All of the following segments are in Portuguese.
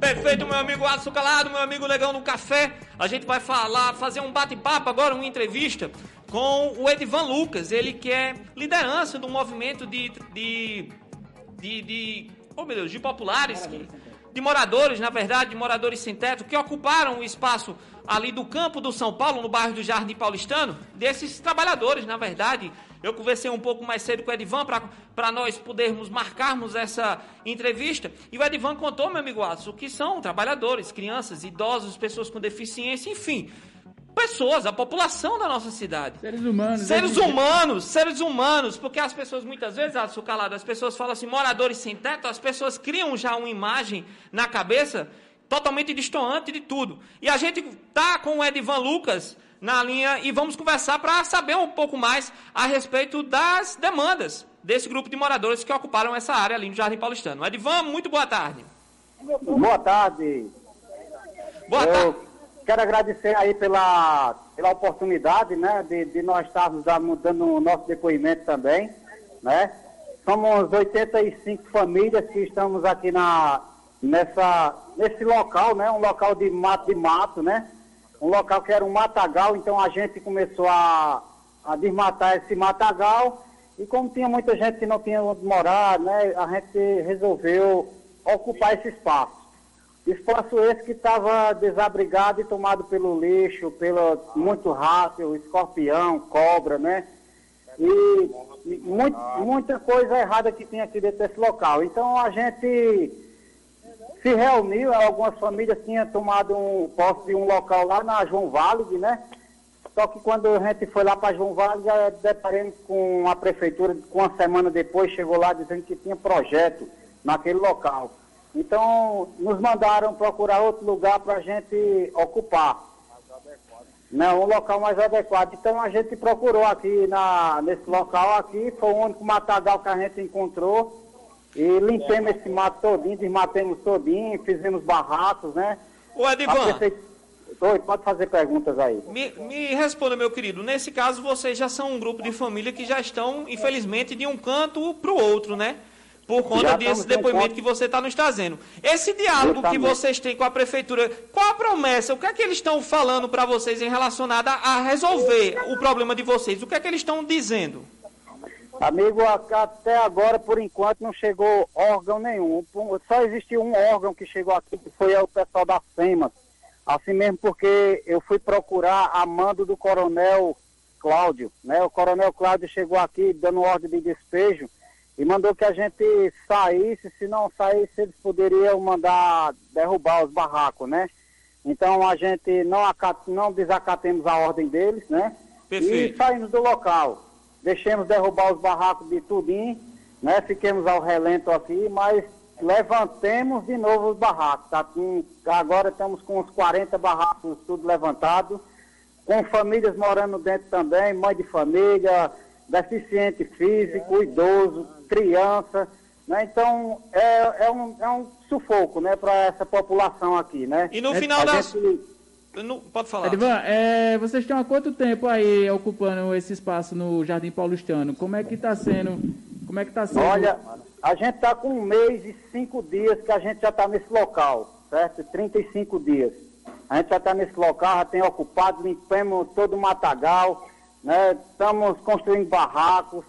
Perfeito, meu amigo Açucalado, meu amigo Legão do Café. A gente vai falar, fazer um bate-papo agora, uma entrevista com o Edivan Lucas, ele que é liderança do movimento de. de. de. de oh meu Deus, de populares, que, de moradores, na verdade, de moradores sem teto, que ocuparam o espaço ali do campo do São Paulo, no bairro do Jardim Paulistano, desses trabalhadores, na verdade, eu conversei um pouco mais cedo com o Edivan para nós podermos marcarmos essa entrevista. E o Edivan contou, meu amigo Atos, o que são trabalhadores, crianças, idosos, pessoas com deficiência, enfim. Pessoas, a população da nossa cidade. Seres humanos. Seres é humanos, seres humanos. Porque as pessoas, muitas vezes, Atos Calado, as pessoas falam assim, moradores sem teto, as pessoas criam já uma imagem na cabeça totalmente distoante de tudo. E a gente tá com o Edivan Lucas na linha e vamos conversar para saber um pouco mais a respeito das demandas desse grupo de moradores que ocuparam essa área ali no Jardim Paulistano. Edvan, muito boa tarde. Boa tarde. Boa Eu tarde. Quero agradecer aí pela, pela oportunidade, né, de, de nós estarmos dando o nosso depoimento também, né. Somos 85 famílias que estamos aqui na, nessa, nesse local, né, um local de mato, de mato, né, um local que era um matagal, então a gente começou a, a desmatar esse matagal e como tinha muita gente que não tinha onde morar, né, a gente resolveu ocupar esse espaço. Espaço esse que estava desabrigado e tomado pelo lixo, pelo muito rato, escorpião, cobra, né? E muito, muita coisa errada que tinha aqui dentro desse local. Então a gente se reuniu, algumas famílias tinham tomado um posse de um local lá na João Vale, né? Só que quando a gente foi lá para João Vale, já deparamos com a prefeitura, com uma semana depois, chegou lá dizendo que tinha projeto naquele local. Então, nos mandaram procurar outro lugar para a gente ocupar. Não, um local mais adequado. Então, a gente procurou aqui na, nesse local aqui, foi o único matagal que a gente encontrou. E limpemos esse mato todinho, desmatemos todinho, fizemos barracos, né? Ô, Edivan. Oi, pode fazer perguntas aí. Me, me responda, meu querido. Nesse caso, vocês já são um grupo de família que já estão, infelizmente, de um canto para o outro, né? Por conta desse depoimento que você está nos trazendo. Esse diálogo que vocês têm com a prefeitura, qual a promessa? O que é que eles estão falando para vocês em relacionado a resolver o problema de vocês? O que é que eles estão dizendo? Amigo, até agora, por enquanto, não chegou órgão nenhum. Só existiu um órgão que chegou aqui, que foi o pessoal da SEMAS. Assim mesmo porque eu fui procurar a mando do coronel Cláudio, né? O coronel Cláudio chegou aqui dando ordem de despejo e mandou que a gente saísse, se não saísse eles poderiam mandar derrubar os barracos, né? Então a gente não, não desacatemos a ordem deles, né? Perfeito. E saímos do local deixemos derrubar os barracos de tudinho, né? Fiquemos ao relento aqui, mas levantemos de novo os barracos. Tá agora estamos com uns 40 barracos tudo levantado, com famílias morando dentro também, mãe de família, deficiente físico, idoso, criança. Né? Então é, é, um, é um sufoco né, para essa população aqui. Né? E no final. Gente, não, pode falar. Edvan, é, vocês estão há quanto tempo aí ocupando esse espaço no Jardim Paulistano? Como é que está sendo? Como é que está sendo? Olha, a gente está com um mês e cinco dias que a gente já está nesse local, certo? 35 dias. A gente já está nesse local, já tem ocupado, limpamos todo o matagal, né? Estamos construindo barracos,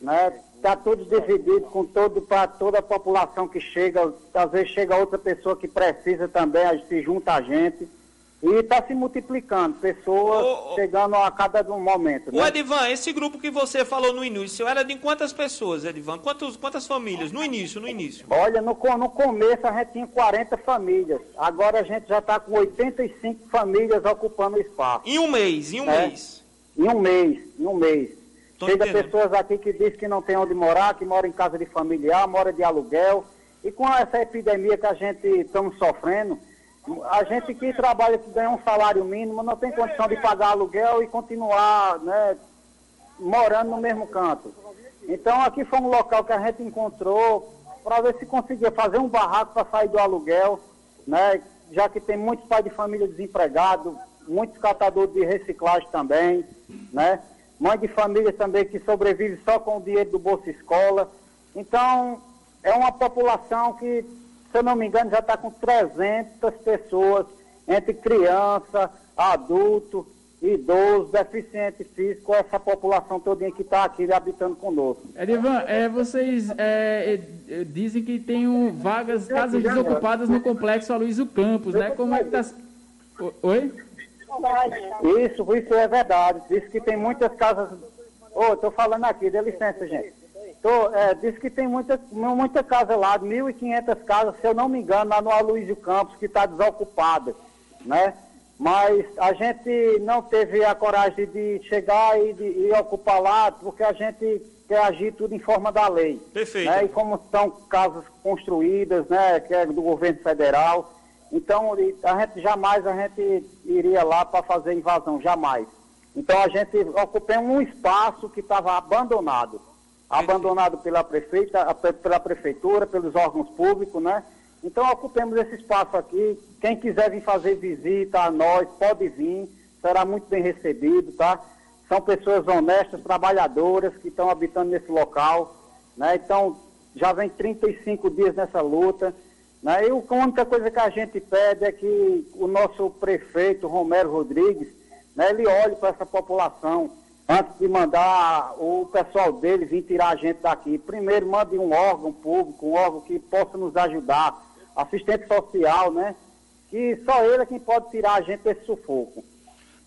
né? Está tudo dividido com todo para toda a população que chega. Às vezes chega outra pessoa que precisa também, se junta a gente. E está se multiplicando, pessoas ô, ô, chegando a cada um momento. Né? Edivan, esse grupo que você falou no início, era de quantas pessoas, Edivan? Quantos, quantas famílias? No início, no início. Olha, no, no começo a gente tinha 40 famílias. Agora a gente já está com 85 famílias ocupando o espaço. Em um mês, em um né? mês. Em um mês, em um mês. Tô Chega entendendo. pessoas aqui que dizem que não tem onde morar, que moram em casa de familiar, mora de aluguel. E com essa epidemia que a gente estamos sofrendo, a gente que trabalha, que ganha um salário mínimo, não tem condição de pagar aluguel e continuar né, morando no mesmo canto. Então aqui foi um local que a gente encontrou para ver se conseguia fazer um barraco para sair do aluguel, né, já que tem muitos pais de família desempregados, muitos catadores de reciclagem também, né, mãe de família também que sobrevive só com o dinheiro do Bolsa Escola. Então, é uma população que se eu não me engano, já está com 300 pessoas, entre criança, adulto, idoso, deficiente físico, essa população toda que está aqui habitando conosco. Edivan, é, vocês é, é, dizem que tem um, vagas, casas desocupadas no complexo Aloysio Campos, né? Como é que está... Oi? Isso, isso é verdade. Diz que tem muitas casas... Ô, oh, estou falando aqui, dê licença, gente. Tô, é, diz que tem muita, muita casa lá, 1.500 casas, se eu não me engano, lá no Aloysio Campos, que está desocupada, né? Mas a gente não teve a coragem de chegar e, de, e ocupar lá, porque a gente quer agir tudo em forma da lei. Perfeito. Né? E como são casas construídas, né, que é do governo federal, então a gente jamais a gente iria lá para fazer invasão, jamais. Então a gente ocupou um espaço que estava abandonado. Abandonado pela prefeita, pela prefeitura, pelos órgãos públicos, né? Então ocupemos esse espaço aqui. Quem quiser vir fazer visita a nós, pode vir, será muito bem recebido, tá? São pessoas honestas, trabalhadoras que estão habitando nesse local, né? Então, já vem 35 dias nessa luta. Né? E a única coisa que a gente pede é que o nosso prefeito, Romero Rodrigues, né, ele olhe para essa população antes de mandar o pessoal dele vir tirar a gente daqui. Primeiro, mande um órgão público, um órgão que possa nos ajudar assistente social, né? Que só ele é quem pode tirar a gente desse sufoco.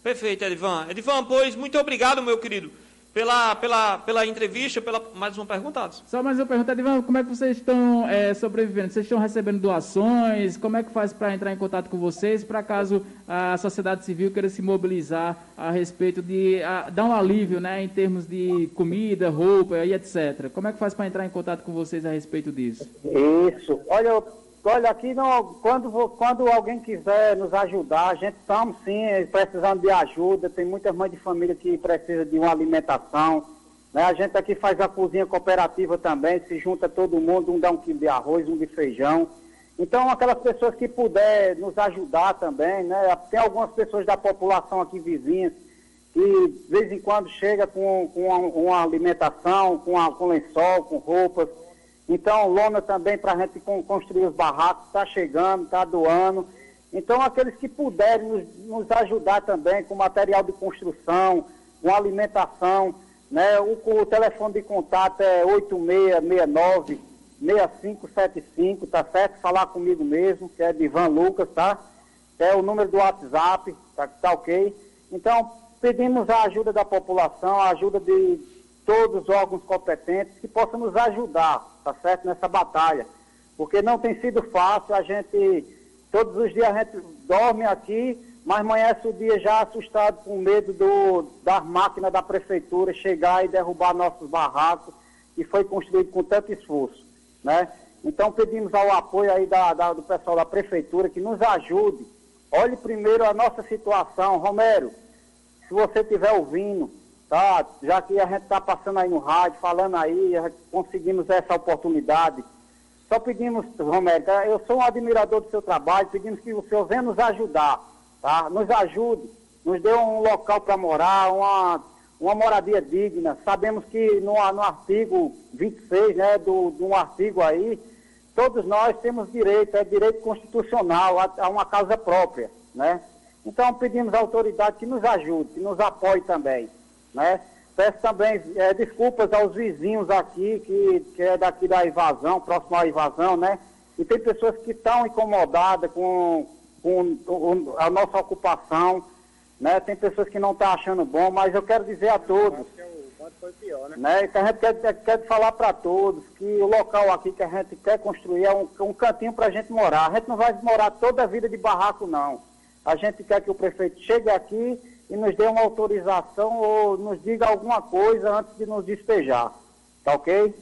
Perfeito, Edivan. Edivan, pois, muito obrigado, meu querido, pela, pela, pela entrevista, pela mais uma pergunta. Só mais uma pergunta, Edivan, como é que vocês estão é, sobrevivendo? Vocês estão recebendo doações? Como é que faz para entrar em contato com vocês, para caso a sociedade civil queira se mobilizar a respeito de a, dar um alívio, né, em termos de comida, roupa e etc. Como é que faz para entrar em contato com vocês a respeito disso? Isso. Olha, Olha, aqui não, quando, quando alguém quiser nos ajudar, a gente estamos sim precisando de ajuda. Tem muitas mães de família que precisam de uma alimentação. Né? A gente aqui faz a cozinha cooperativa também, se junta todo mundo, um dá um quilo de arroz, um de feijão. Então, aquelas pessoas que puder nos ajudar também, né? Tem algumas pessoas da população aqui vizinhas que de vez em quando chega com, com uma, uma alimentação, com, a, com lençol, com roupas. Então, lona também para a gente construir os barracos, está chegando, está doando. Então, aqueles que puderem nos, nos, ajudar também com material de construção, com alimentação, né? O, o telefone de contato é 8669 6575, tá certo? Falar comigo mesmo, que é de Ivan Lucas, tá? É o número do WhatsApp, tá, tá ok? Então, pedimos a ajuda da população, a ajuda de todos os órgãos competentes que possam nos ajudar, tá certo, nessa batalha. Porque não tem sido fácil, a gente, todos os dias a gente dorme aqui, mas amanhece o dia já assustado com medo do, das máquinas da prefeitura chegar e derrubar nossos barracos, que foi construído com tanto esforço, né? Então pedimos ao apoio aí da, da, do pessoal da prefeitura que nos ajude. Olhe primeiro a nossa situação. Romero, se você estiver ouvindo, tá? Já que a gente está passando aí no rádio, falando aí, conseguimos essa oportunidade. Só pedimos, Romero, eu sou um admirador do seu trabalho, pedimos que o senhor venha nos ajudar, tá? Nos ajude, nos dê um local para morar, uma, uma moradia digna. Sabemos que no, no artigo 26, né, do, de um artigo aí, todos nós temos direito, é direito constitucional a, a uma casa própria, né? Então pedimos à autoridade que nos ajude, que nos apoie também. Né? Peço também é, desculpas aos vizinhos aqui, que, que é daqui da invasão, próximo à invasão, né? E tem pessoas que estão incomodadas com, com, a nossa ocupação, né? Tem pessoas que não estão achando bom, mas eu quero dizer a todos. Foi pior, né? né? Que a gente quer, quer falar para todos que o local aqui que a gente quer construir é um, um cantinho para a gente morar. A gente não vai morar toda a vida de barraco, não. A gente quer que o prefeito chegue aqui e nos dê uma autorização ou nos diga alguma coisa antes de nos despejar. Tá ok?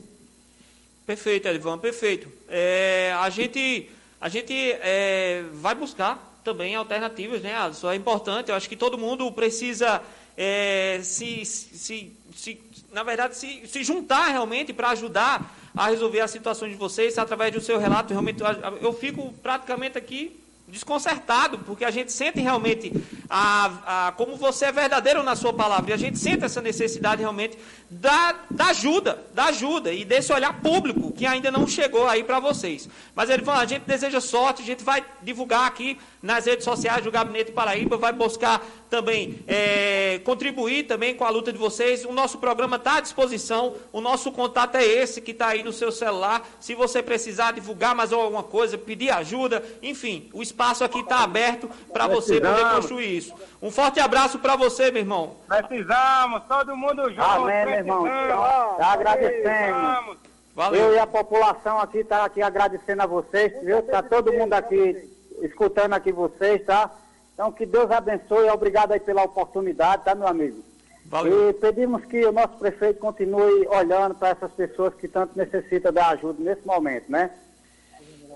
Perfeito, Edvan, perfeito. É, a gente, a gente é, vai buscar também alternativas, né, Alisson? É importante, eu acho que todo mundo precisa é, se, se, se, na verdade, se, se juntar realmente para ajudar a resolver as situações de vocês através do seu relato. Realmente, eu fico praticamente aqui desconcertado, porque a gente sente realmente a, a, como você é verdadeiro na sua palavra. E a gente sente essa necessidade realmente da, da ajuda, da ajuda e desse olhar público que ainda não chegou aí para vocês. Mas, Edivan, a gente deseja sorte, a gente vai divulgar aqui nas redes sociais do Gabinete Paraíba, vai buscar também é, contribuir também com a luta de vocês. O nosso programa está à disposição, o nosso contato é esse que está aí no seu celular. Se você precisar divulgar mais alguma coisa, pedir ajuda, enfim, o espaço aqui está aberto para você poder construir isso. Um forte abraço para você, meu irmão. Precisamos, todo mundo junto. Amém, meu irmão. Tá agradecendo. Valeu. Eu e a população aqui tá aqui agradecendo a vocês, viu? Tá todo mundo aqui escutando aqui vocês, tá? Então que Deus abençoe, obrigado aí pela oportunidade, tá, meu amigo? Valeu. E pedimos que o nosso prefeito continue olhando para essas pessoas que tanto necessitam da ajuda nesse momento, né?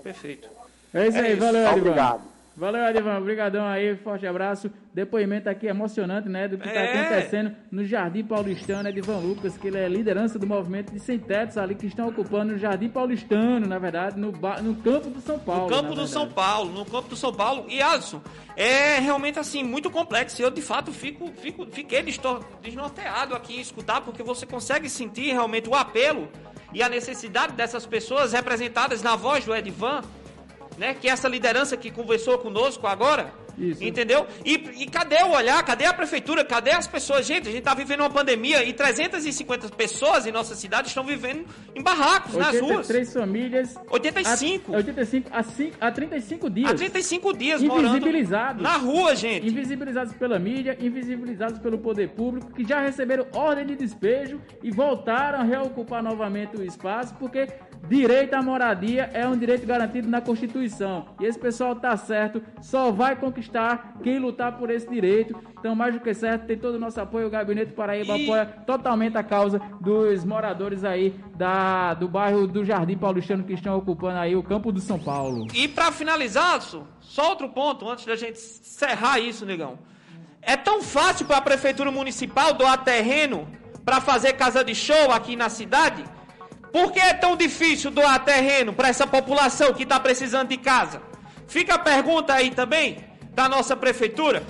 Perfeito. É isso aí, é valeu, isso. Obrigado. Valeu, Adivan. Obrigadão aí, forte abraço. Depoimento aqui emocionante, né, do que está é. acontecendo no Jardim Paulistano, Edivan Lucas, que ele é liderança do movimento de sem tetos ali que estão ocupando o Jardim Paulistano, na verdade, no, no campo do São Paulo. No campo do São Paulo, no campo do São Paulo. E Alisson, é realmente assim, muito complexo. Eu de fato fico, fico fiquei desnorteado aqui em escutar, porque você consegue sentir realmente o apelo e a necessidade dessas pessoas representadas na voz do Edivan né? Que é essa liderança que conversou conosco agora. Isso. Entendeu? E, e, cadê o olhar? Cadê a prefeitura? Cadê as pessoas? Gente, a gente está vivendo uma pandemia e 350 pessoas em nossa cidade estão vivendo em barracos, nas ruas. 83 famílias. 85. A, 85 a, 5, a 35 dias. Há 35 dias Invisibilizados. Na rua, gente. Invisibilizados pela mídia, invisibilizados pelo poder público, que já receberam ordem de despejo e voltaram a reocupar novamente o espaço, porque Direito à moradia é um direito garantido na Constituição. E esse pessoal tá certo, só vai conquistar quem lutar por esse direito. Então, mais do que certo, tem todo o nosso apoio. O Gabinete Paraíba e... apoia totalmente a causa dos moradores aí da, do bairro do Jardim Paulistano que estão ocupando aí o campo do São Paulo. E para finalizar, só outro ponto antes da gente encerrar isso, negão. É tão fácil para a prefeitura municipal doar terreno para fazer casa de show aqui na cidade? Por que é tão difícil doar terreno para essa população que está precisando de casa? Fica a pergunta aí também da nossa prefeitura.